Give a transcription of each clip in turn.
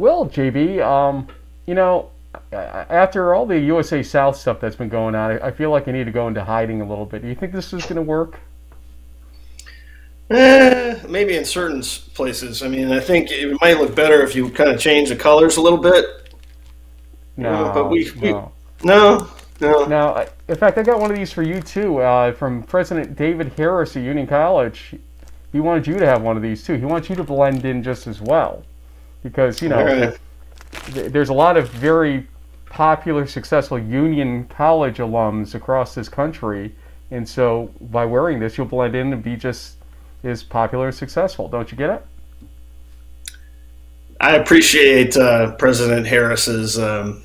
Well, JB, um, you know, after all the USA South stuff that's been going on, I feel like I need to go into hiding a little bit. Do you think this is going to work? Eh, maybe in certain places. I mean, I think it might look better if you kind of change the colors a little bit. No, uh, but we, we no. no, no. Now, in fact, I got one of these for you too, uh, from President David Harris at Union College. He wanted you to have one of these too. He wants you to blend in just as well, because you know, right. there's a lot of very popular, successful Union College alums across this country, and so by wearing this, you'll blend in and be just as popular and successful. Don't you get it? I appreciate uh, President Harris's um,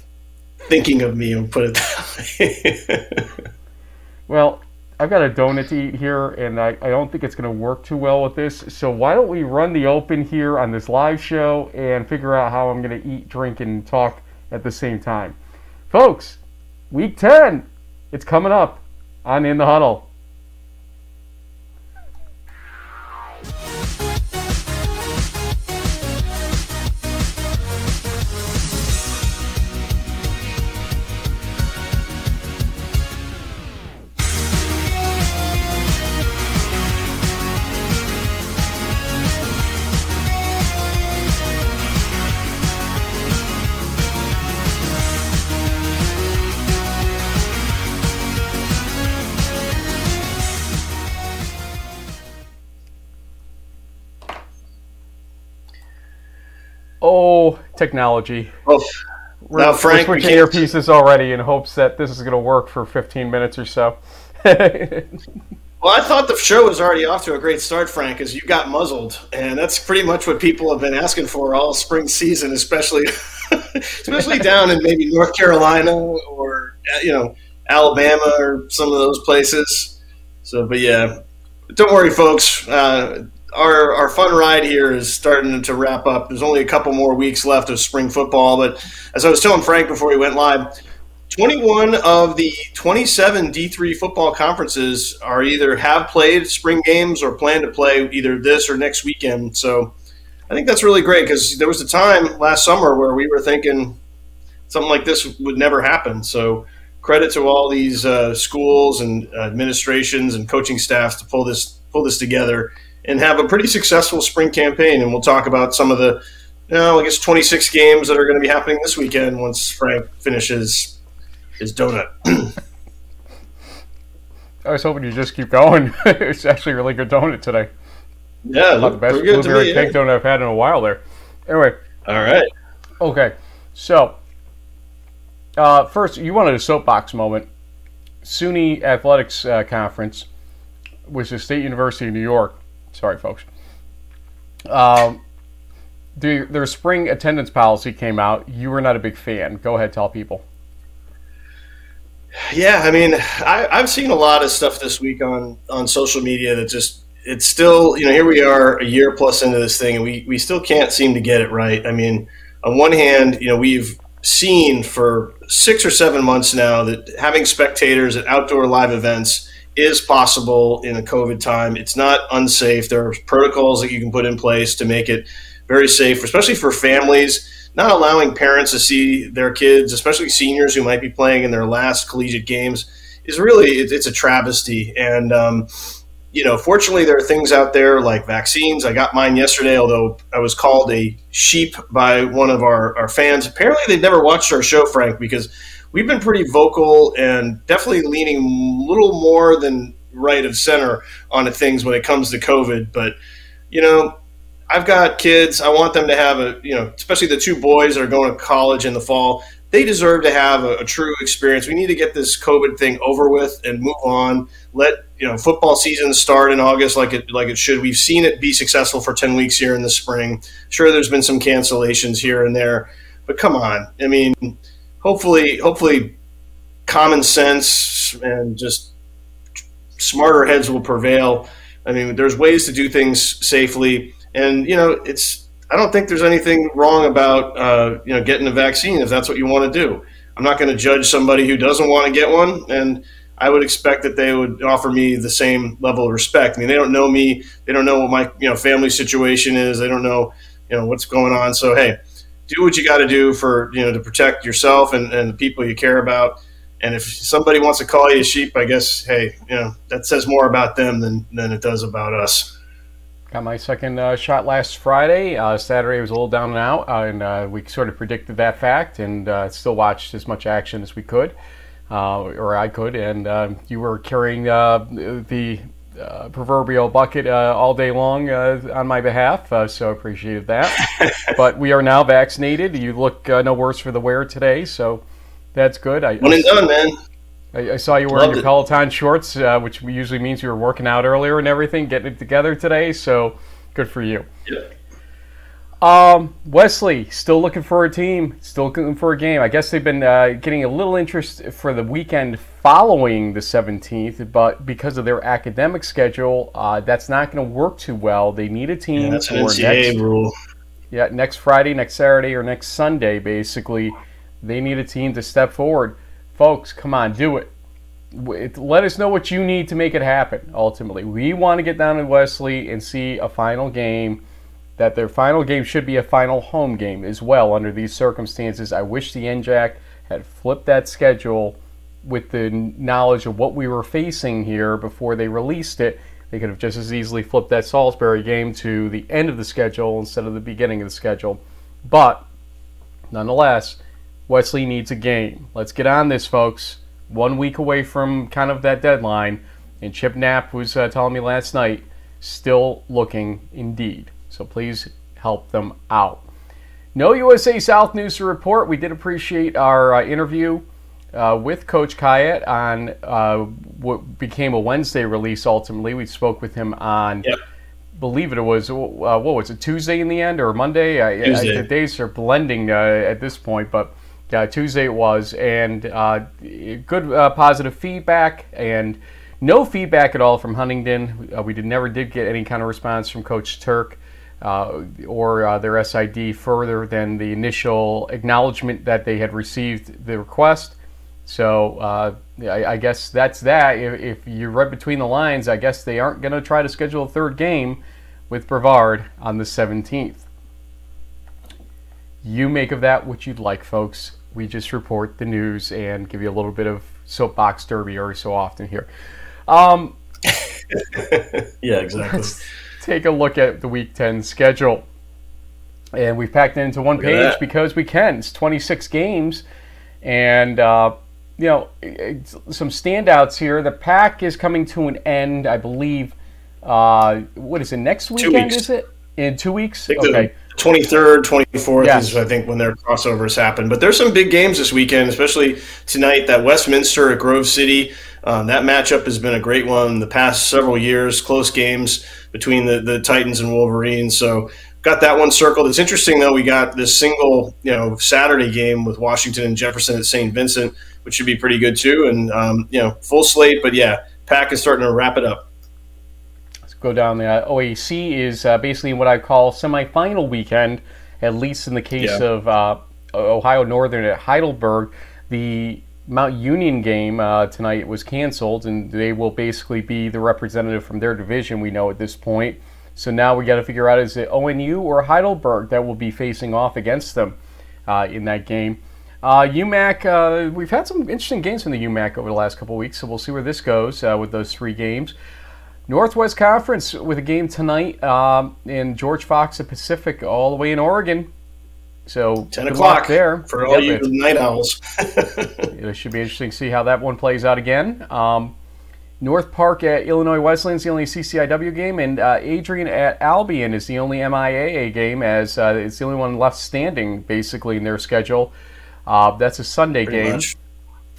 thinking of me and put it that way. well, I've got a donut to eat here, and I, I don't think it's going to work too well with this. So why don't we run the open here on this live show and figure out how I'm going to eat, drink, and talk at the same time. Folks, week 10, it's coming up on In the Huddle. Oh, technology. Oh, we're, now, Frank, we're switching earpieces already in hopes that this is going to work for 15 minutes or so. well, I thought the show was already off to a great start, Frank, as you got muzzled, and that's pretty much what people have been asking for all spring season, especially especially down in maybe North Carolina or you know Alabama or some of those places. So, but yeah, don't worry, folks. Uh, our, our fun ride here is starting to wrap up. There's only a couple more weeks left of spring football, but as I was telling Frank before we went live, 21 of the 27 D3 football conferences are either have played spring games or plan to play either this or next weekend. So I think that's really great because there was a time last summer where we were thinking something like this would never happen. So credit to all these uh, schools and administrations and coaching staffs to pull this pull this together and have a pretty successful spring campaign. And we'll talk about some of the, you know, I guess 26 games that are going to be happening this weekend once Frank finishes his donut. I was hoping you just keep going. it's actually a really good donut today. Yeah, the best blueberry cake yeah. donut I've had in a while there. Anyway. All right. Okay. So, uh, first, you wanted a soapbox moment. SUNY Athletics uh, Conference, which is State University of New York, Sorry, folks. Um, the, their spring attendance policy came out. You were not a big fan. Go ahead, tell people. Yeah, I mean, I, have seen a lot of stuff this week on on social media that just it's still you know here we are a year plus into this thing and we we still can't seem to get it right. I mean, on one hand, you know we've seen for six or seven months now that having spectators at outdoor live events is possible in a COVID time. It's not unsafe. There are protocols that you can put in place to make it very safe, especially for families. Not allowing parents to see their kids, especially seniors who might be playing in their last collegiate games, is really it's a travesty. And um, you know, fortunately, there are things out there like vaccines. I got mine yesterday, although I was called a sheep by one of our, our fans. Apparently, they'd never watched our show, Frank, because we've been pretty vocal and definitely leaning a little more than right of center on things when it comes to COVID. But you know, I've got kids. I want them to have a you know, especially the two boys that are going to college in the fall. They deserve to have a, a true experience. We need to get this COVID thing over with and move on. Let you know football season start in August like it like it should. We've seen it be successful for ten weeks here in the spring. Sure, there's been some cancellations here and there, but come on. I mean, hopefully, hopefully, common sense and just smarter heads will prevail. I mean, there's ways to do things safely, and you know, it's. I don't think there's anything wrong about uh, you know getting a vaccine if that's what you want to do. I'm not going to judge somebody who doesn't want to get one, and I would expect that they would offer me the same level of respect. I mean, they don't know me, they don't know what my you know family situation is, they don't know you know what's going on. So hey, do what you got to do for you know to protect yourself and, and the people you care about. And if somebody wants to call you a sheep, I guess hey, you know that says more about them than than it does about us. Got my second uh, shot last Friday. Uh, Saturday was a little down and out, uh, and uh, we sort of predicted that fact, and uh, still watched as much action as we could, uh, or I could. And um, you were carrying the Uh, proverbial bucket uh, all day long uh, on my behalf, so appreciated that. but we are now vaccinated. You look no worse for the wear today, so that's good. I, One and done, man. I, I saw you wearing Loved your Peloton shorts, uh, which usually means you were working out earlier and everything, getting it together today. So good for you. Yeah. Um, Wesley, still looking for a team, still looking for a game. I guess they've been uh, getting a little interest for the weekend following the 17th, but because of their academic schedule, uh, that's not going to work too well. They need a team yeah, that's an NCAA next, rule. Yeah, next Friday, next Saturday, or next Sunday, basically. They need a team to step forward. Folks, come on, do it. Let us know what you need to make it happen, ultimately. We want to get down to Wesley and see a final game, that their final game should be a final home game as well under these circumstances. I wish the NJAC had flipped that schedule with the knowledge of what we were facing here before they released it. They could have just as easily flipped that Salisbury game to the end of the schedule instead of the beginning of the schedule. But nonetheless, Wesley needs a game. Let's get on this, folks. One week away from kind of that deadline, and Chip Knapp was uh, telling me last night, still looking indeed. So please help them out. No USA South News to report. We did appreciate our uh, interview uh, with Coach Khayat on uh, what became a Wednesday release. Ultimately, we spoke with him on. Yep. Believe it, was uh, what was it Tuesday in the end or Monday? Tuesday. I, the days are blending uh, at this point, but uh, Tuesday it was, and uh, good uh, positive feedback and no feedback at all from Huntingdon. Uh, we did never did get any kind of response from Coach Turk or uh, their SID further than the initial acknowledgement that they had received the request. So I, I, guess that's that. If, if, you read between the lines, I guess they aren't going to try to schedule a third game with Brevard on the 17th. You make of that what you'd like, folks. We just report the news and give you a little bit of soapbox derby every so often here. Um, yeah, exactly. Take a look at the Week 10 schedule. And we've packed it into one page because we can. It's 26 games. And, uh, you know, some standouts here. The PAC is coming to an end, I believe. Uh, what is it, next weekend, is it? In two weeks? Okay. 23rd, 24th yes. is I think when their crossovers happen. But there's some big games this weekend, especially tonight. That Westminster at Grove City. Um, that matchup has been a great one the past several years. Close games between the, the Titans and Wolverines. So got that one circled. It's interesting though. We got this single you know Saturday game with Washington and Jefferson at St. Vincent, which should be pretty good too. And um, you know full slate. But yeah, PAC is starting to wrap it up go down the uh, OAC is uh, basically what I call semifinal weekend, at least in the case yeah. of uh, Ohio Northern at Heidelberg. The Mount Union game uh, tonight was canceled, and they will basically be the representative from their division. We know at this point. So now we got to figure out is it ONU or Heidelberg that will be facing off against them uh, in that game. Uh, UMAC, uh, we've had some interesting games from the UMAC over the last couple weeks, so we'll see where this goes uh, with those three games. Northwest Conference with a game tonight um, in George Fox at Pacific, all the way in Oregon. So ten o'clock there for all yep, you night owls. it should be interesting to see how that one plays out again. Um, North Park at Illinois Wesleyan is the only CCIW game, and uh, Adrian at Albion is the only MIAA game, as uh, it's the only one left standing basically in their schedule. Uh, that's a Sunday Pretty game. Much.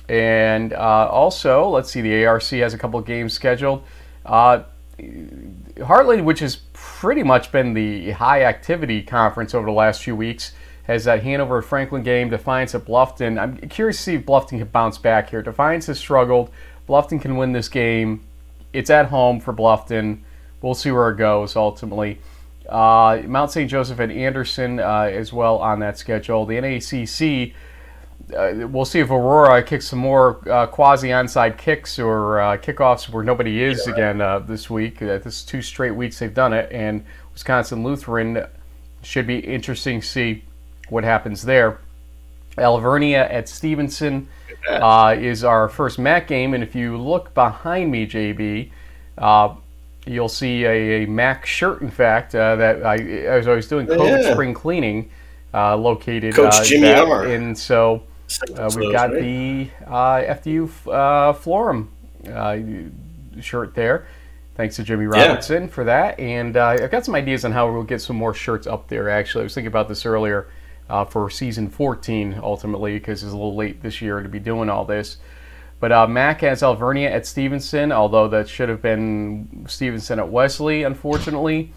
And uh, also, let's see, the ARC has a couple games scheduled. Uh, Heartland, which has pretty much been the high activity conference over the last few weeks, has that Hanover Franklin game. Defiance at Bluffton. I'm curious to see if Bluffton can bounce back here. Defiance has struggled. Bluffton can win this game. It's at home for Bluffton. We'll see where it goes ultimately. Uh, Mount St. Joseph and Anderson uh, as well on that schedule. The NACC uh, we'll see if Aurora kicks some more uh, quasi onside kicks or uh, kickoffs where nobody is yeah, again uh, this week. Uh, this is two straight weeks they've done it, and Wisconsin Lutheran should be interesting to see what happens there. Alvernia at Stevenson uh, is our first MAC game, and if you look behind me, JB, uh, you'll see a, a, MAC shirt. In fact, uh, that I as I was doing COVID yeah. spring cleaning, uh, located Coach uh, Jimmy that, R. and so uh, we've got right? the FDU Florham shirt there. Thanks to Jimmy Robinson yeah. for that, and I've got some ideas on how we'll get some more shirts up there. Actually, I was thinking about this earlier uh, for season 14 ultimately because it's a little late this year to be doing all this. But uh, MAC has Alvernia at Stevenson, although that should have been Stevenson at Wesley, unfortunately.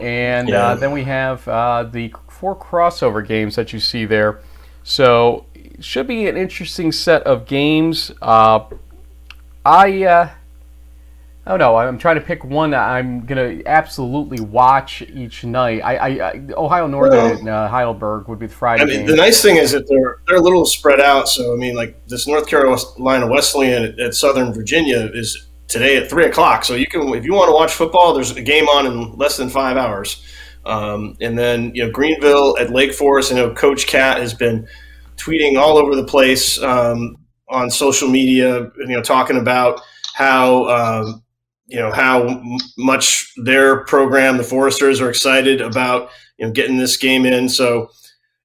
And uh, yeah. uh, then we have uh, the four crossover games that you see there. So it should be an interesting set of games. Uh, I don't know. I'm trying to pick one that I'm gonna absolutely watch each night. I, I, I Ohio Northern well, uh, Heidelberg would be the Friday. I mean, game. the nice thing is that they're they're a little spread out. So I mean, like this North Carolina Wesleyan at, at Southern Virginia is today at three o'clock. So you can, if you want to watch football, there's a game on in less than five hours. Um, and then you know Greenville at Lake Forest. I know Coach Cat has been tweeting all over the place um, on social media. You know, talking about how. Um, you know how much their program, the Foresters, are excited about you know getting this game in. So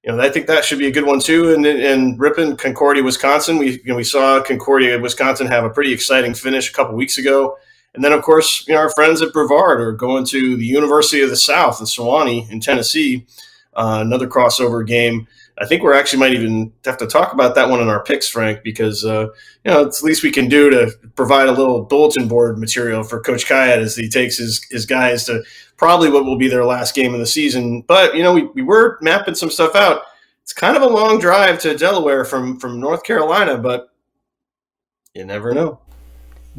you know I think that should be a good one too. And and Ripon, Concordia, Wisconsin, we you know, we saw Concordia, Wisconsin have a pretty exciting finish a couple weeks ago. And then of course you know our friends at Brevard are going to the University of the South in Sewanee in Tennessee, uh, another crossover game. I think we're actually might even have to talk about that one in our picks, Frank, because uh, you know it's the least we can do to provide a little bulletin board material for Coach Kayat as he takes his his guys to probably what will be their last game of the season. But you know we, we were mapping some stuff out. It's kind of a long drive to Delaware from from North Carolina, but you never know.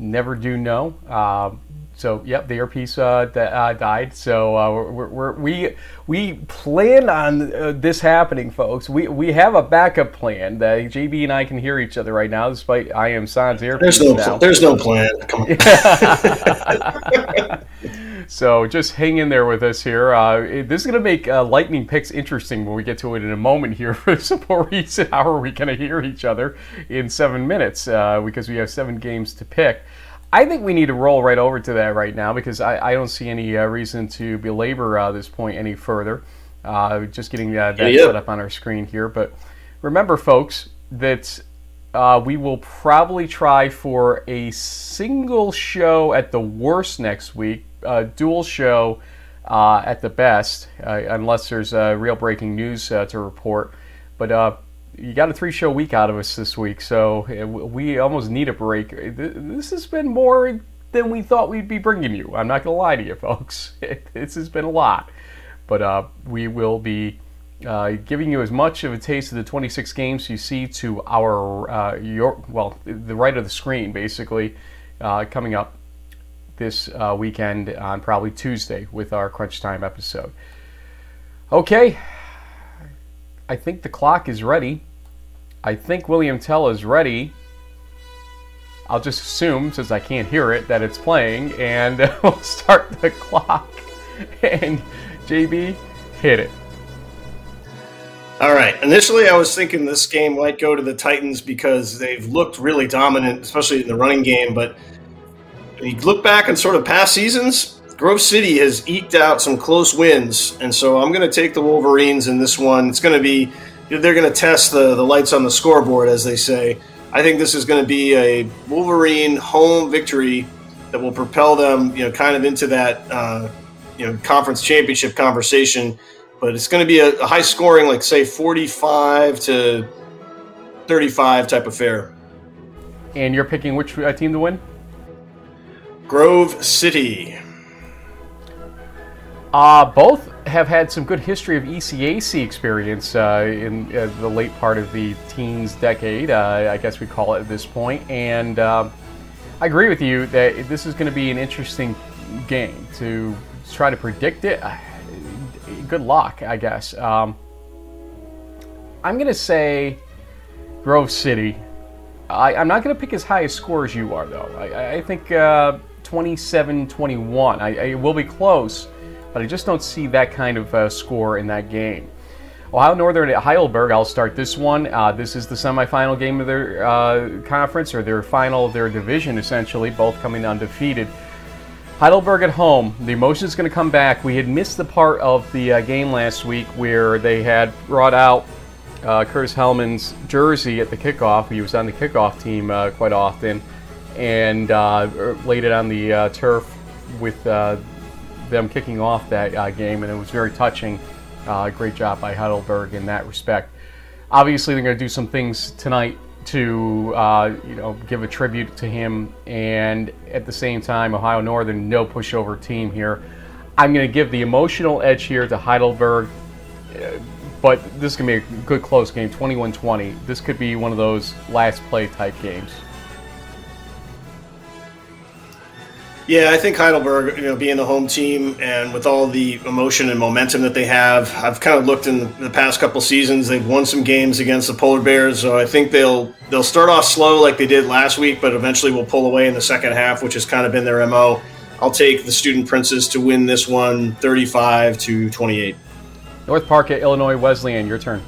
Never do know. Uh, so yep, the earpiece uh, uh, died. So uh, we're, we're, we we plan on uh, this happening, folks. We we have a backup plan that JB and I can hear each other right now, despite I am sans earpiece. There's no now. there's no plan. Come on. so just hang in there with us here. Uh, this is going to make uh, lightning picks interesting when we get to it in a moment here for some more reason. How are we going to hear each other in seven minutes? because we have seven games to pick. I think we need to roll right over to that right now because I, I don't see any uh, reason to belabor uh, this point any further. Uh, just getting uh, that yeah, set up on our screen here. But remember, folks, that uh, we will probably try for a single show at the worst next week, dual show at the best, unless there's real breaking news to report. But you got a three show week out of us this week, so we almost need a break. This has been more than we thought we'd be bringing you. I'm not going to lie to you, folks. this has been a lot. But uh, we will be uh, giving you as much of a taste of the 26 games you see to our, uh, your, well, the right of the screen, basically, uh, coming up this uh, weekend on probably Tuesday with our Crunch Time episode. Okay, I think the clock is ready. I think William Tell is ready. I'll just assume, since I can't hear it, that it's playing, and we'll start the clock. And JB, hit it. All right. Initially, I was thinking this game might go to the Titans because they've looked really dominant, especially in the running game. But you look back on sort of past seasons, Grove City has eked out some close wins, and so I'm going to take the Wolverines in this one. It's going to be they're going to test the the lights on the scoreboard, as they say. I think this is going to be a Wolverine home victory that will propel them, you know, kind of into that uh, you know conference championship conversation. But it's going to be a, a high scoring, like say 45 to 35 type affair. And you're picking which uh, team to win? Grove City. Uh, both have had some good history of ECAC experience uh, in uh, the late part of the teens decade, uh, I guess we call it at this point. And um, I agree with you that this is going to be an interesting game to try to predict it. Good luck, I guess. Um, I'm going to say Grove City. I, am not going to pick as high a score as you are, though. I, I think uh, 27 21. I, I will be close but I just don't see that kind of uh, score in that game. Ohio Northern at Heidelberg. I'll start this one. Uh, this is the semifinal game of their uh, conference or their final their division, essentially, both coming undefeated. Heidelberg at home. The emotion is going to come back. We had missed the part of the uh, game last week where they had brought out uh, Curtis Hellman's jersey at the kickoff. He was on the kickoff team uh, quite often and uh, er, laid it on the uh, turf with uh, them kicking off that game, and it was very touching. Great job by Heidelberg in that respect. Obviously, they're going to do some things tonight to uh, you know give a tribute to him, and at the same time, Ohio Northern no pushover team here. I'm going to give the emotional edge here to Heidelberg, but this is going to be a good close game, 21-20. This could be one of those last play type games. Yeah, I think Heidelberg, you know, being the home team and with all the emotion and momentum that they have, I've kind of looked in the past couple seasons. They've won some games against the Polar Bears, so I think they'll they'll start off slow like they did last week, but eventually will pull away in the second half, which has kind of been their mo. I'll take the Student Princes to win this one, 35 to 28. North Park at Illinois Wesleyan, your turn.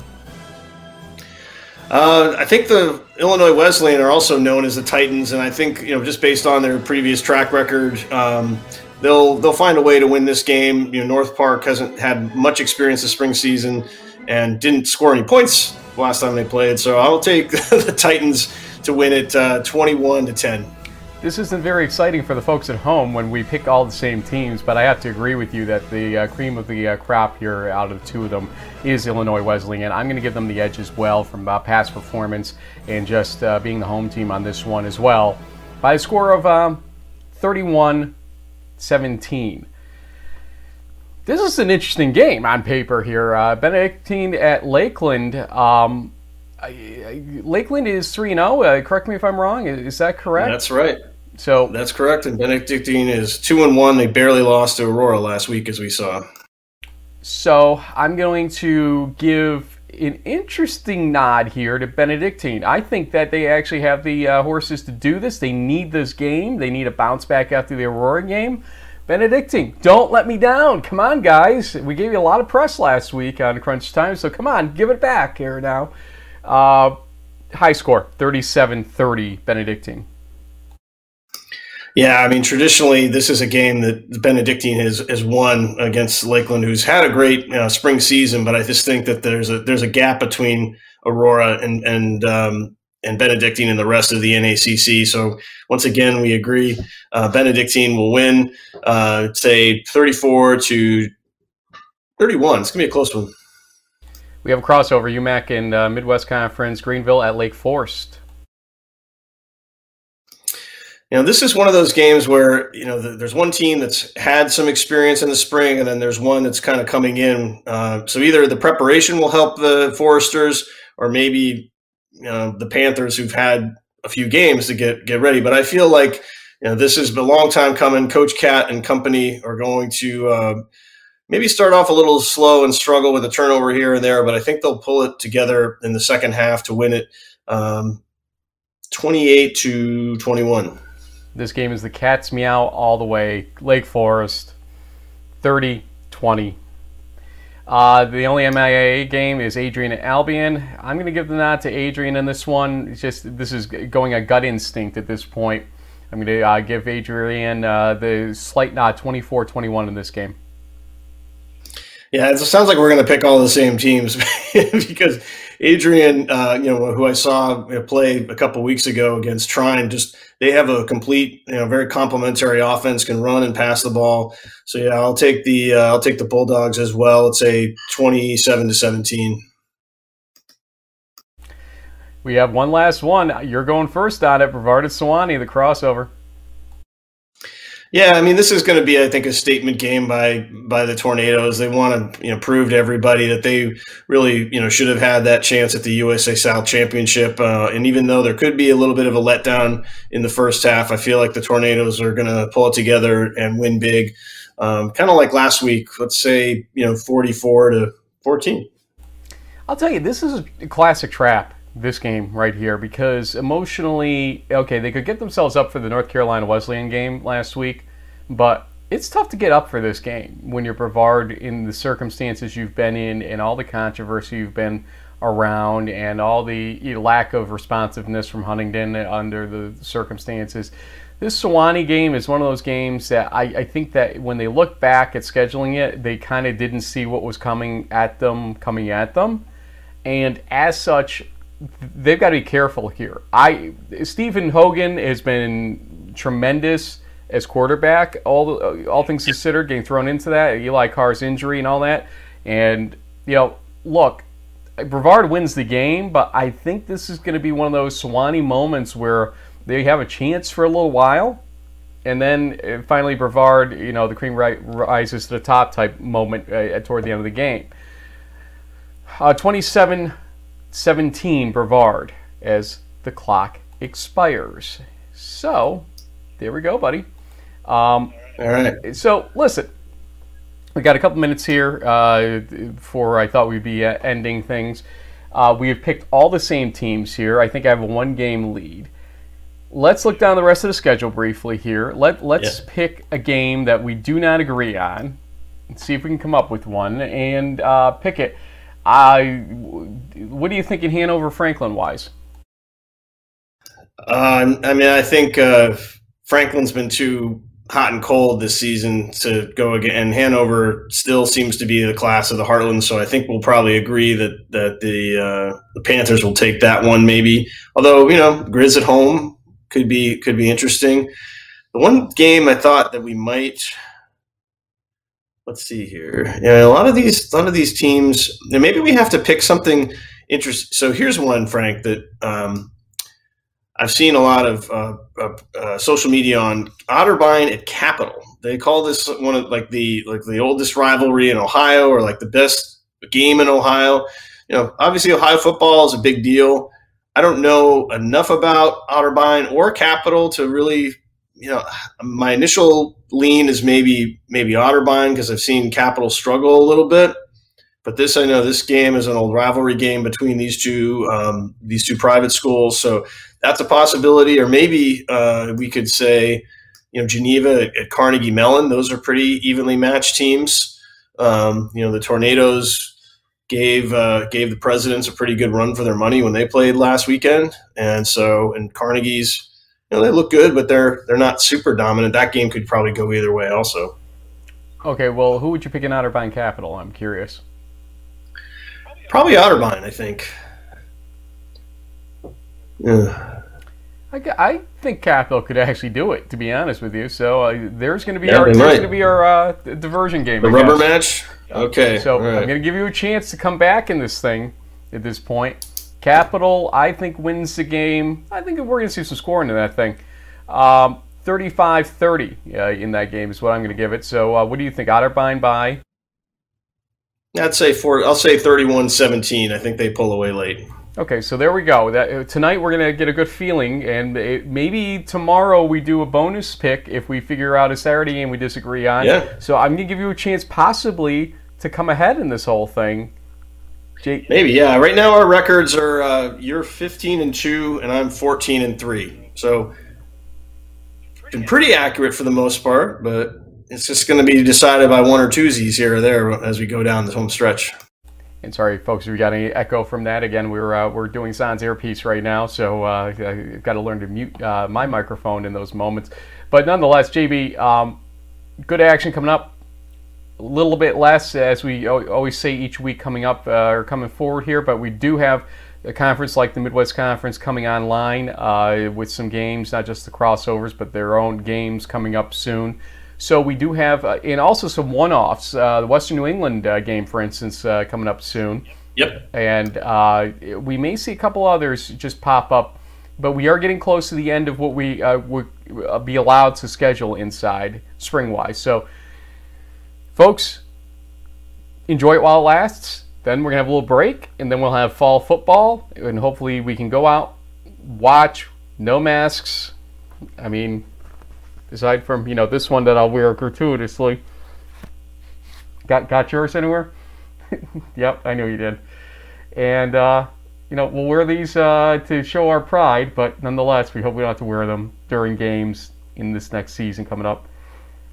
Uh, I think the Illinois Wesleyan are also known as the Titans, and I think you know just based on their previous track record, um, they'll they'll find a way to win this game. You know, North Park hasn't had much experience this spring season and didn't score any points last time they played, so I'll take the Titans to win it uh, twenty-one to ten. This isn't very exciting for the folks at home when we pick all the same teams, but I have to agree with you that the uh, cream of the uh, crop here out of two of them is Illinois Wesleyan. I'm going to give them the edge as well from uh, past performance and just uh, being the home team on this one as well by a score of um, 31 17. This is an interesting game on paper here. Uh, Benedictine at Lakeland. Um, Lakeland is 3 0. Uh, correct me if I'm wrong. Is that correct? That's right. So that's correct. And Benedictine is two and one. They barely lost to Aurora last week, as we saw. So I'm going to give an interesting nod here to Benedictine. I think that they actually have the uh, horses to do this. They need this game. They need a bounce back after the Aurora game. Benedictine, don't let me down. Come on, guys. We gave you a lot of press last week on Crunch Time, so come on, give it back here now. Uh, high score, 37-30, Benedictine. Yeah, I mean, traditionally, this is a game that Benedictine has, has won against Lakeland, who's had a great know, spring season. But I just think that there's a there's a gap between Aurora and and um, and Benedictine and the rest of the NACC. So once again, we agree uh, Benedictine will win. Uh, say 34 to 31. It's gonna be a close one. We have a crossover. UMAC and uh, Midwest Conference. Greenville at Lake Forest you know, this is one of those games where you know the, there's one team that's had some experience in the spring, and then there's one that's kind of coming in. Uh, so either the preparation will help the Foresters, or maybe you know, the Panthers who've had a few games to get get ready. But I feel like you know this has been a long time coming. Coach Cat and company are going to uh, maybe start off a little slow and struggle with a turnover here and there, but I think they'll pull it together in the second half to win it, um, 28 to 21. This game is the cat's meow all the way. Lake Forest, 30 20. Uh, the only MIAA game is Adrian and Albion. I'm going to give the nod to Adrian in this one. It's just this is going a gut instinct at this point. I'm going to uh, give Adrian uh, the slight nod 24 21 in this game. Yeah, it sounds like we're going to pick all the same teams because Adrian, uh, you know, who I saw play a couple weeks ago against Trine, just they have a complete, you know, very complementary offense, can run and pass the ball. So yeah, I'll take the uh, I'll take the Bulldogs as well. Let's say twenty-seven to seventeen. We have one last one. You're going first on it. Brevard Sewanee, the crossover. Yeah, I mean, this is going to be, I think, a statement game by by the Tornadoes. They want to, you know, prove to everybody that they really, you know, should have had that chance at the USA South Championship. Uh, and even though there could be a little bit of a letdown in the first half, I feel like the Tornadoes are going to pull it together and win big. Um, kind of like last week. Let's say, you know, forty-four to fourteen. I'll tell you, this is a classic trap this game right here because emotionally, okay, they could get themselves up for the North Carolina Wesleyan game last week, but it's tough to get up for this game when you're Brevard in the circumstances you've been in and all the controversy you've been around and all the lack of responsiveness from Huntingdon under the circumstances. This Sewanee game is one of those games that I, I think that when they look back at scheduling it, they kind of didn't see what was coming at them, coming at them, and as such, they've got to be careful here. I Stephen Hogan has been tremendous as quarterback. All all things considered, getting thrown into that Eli Carr's injury and all that, and you know, look, Brevard wins the game, but I think this is going to be one of those Sewanee moments where they have a chance for a little while, and then uh, finally Brevard, you know, the cream rises to the top type moment uh, toward the end of the game. Uh, 27 17 Brevard as the clock expires. So, there we go, buddy. Um, All right. So, listen, we got a couple minutes here uh, before I thought we'd be uh, ending things. Uh, we have picked all the same teams here. I think I have a one game lead. Let's look down the rest of the schedule briefly here. Let, let's yeah. pick a game that we do not agree on and see if we can come up with one and uh, pick it. I, what do you think in Hanover Franklin wise? Uh, I mean, I think uh, Franklin's been too hot and cold this season to go again. And Hanover still seems to be the class of the Heartland, so I think we'll probably agree that that the uh, the Panthers will take that one maybe. Although you know, Grizz at home could be could be interesting. The one game I thought that we might let's see here. Yeah, a lot of these a lot of these teams, maybe we have to pick something interesting. So here's one, Frank, that um, I've seen a lot of uh, uh, social media on Otterbein at Capital. They call this one of like the like the oldest rivalry in Ohio, or like the best game in Ohio. You know, obviously Ohio football is a big deal. I don't know enough about Otterbein or Capital to really, you know, my initial lean is maybe maybe Otterbein because I've seen Capital struggle a little bit. But this, I know, this game is an old rivalry game between these two um, these two private schools. So that's a possibility. Or maybe uh, we could say, you know, Geneva at, Carnegie Mellon. Those are pretty evenly matched teams. Um, you know, the Tornadoes gave uh, gave the Presidents a pretty good run for their money when they played last weekend, and so and Carnegie's, you know, they look good, but they're they're not super dominant. That game could probably go either way, also. Okay, well, who would you pick in Otterbein Capital? I'm curious. Probably Otterbein, I think. Yeah. I, I think Capital could actually do it, to be honest with you. So uh, there's going to be yeah, our there's going to be our uh, diversion game. The rubber match. Okay. So right. I'm going to give you a chance to come back in this thing at this point. Capital, I think, wins the game. I think we're going to see some scoring in that thing. Um, 35-30 uh, in that game is what I'm going to give it. So uh, what do you think? Otterbein by? I'd say four. I'll say 31-17. I think they pull away late. Okay, so there we go. That, uh, tonight we're gonna get a good feeling, and it, maybe tomorrow we do a bonus pick if we figure out a Saturday game we disagree on. Yeah. So I'm gonna give you a chance, possibly, to come ahead in this whole thing. Jake. Maybe, yeah. Right now our records are uh, you're 15 and two, and I'm 14 and three. So been pretty accurate for the most part, but it's just going to be decided by one or twosies here or there as we go down the home stretch. And sorry, folks, if we got any echo from that. Again, we're uh, we're doing Sans earpiece right now, so uh, I've got to learn to mute uh, my microphone in those moments. But nonetheless, JB, um, good action coming up. A little bit less, as we always say each week coming up uh, or coming forward here, but we do have a conference like the Midwest Conference coming online uh, with some games, not just the crossovers, but their own games coming up soon. So we do have, uh, and also some one-offs. Uh, the Western New England uh, game, for instance, uh, coming up soon. Yep. And uh, we may see a couple others just pop up, but we are getting close to the end of what we uh, would be allowed to schedule inside spring-wise. So, folks, enjoy it while it lasts. Then we're gonna have a little break, and then we'll have fall football, and hopefully we can go out, watch, no masks. I mean, aside from you know this one that I'll wear gratuitously. Got got yours anywhere? yep, I knew you did. And uh, you know we'll wear these uh, to show our pride, but nonetheless, we hope we don't have to wear them during games in this next season coming up.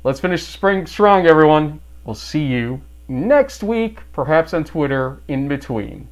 Let's finish spring strong, everyone. We'll see you next week, perhaps on Twitter in between.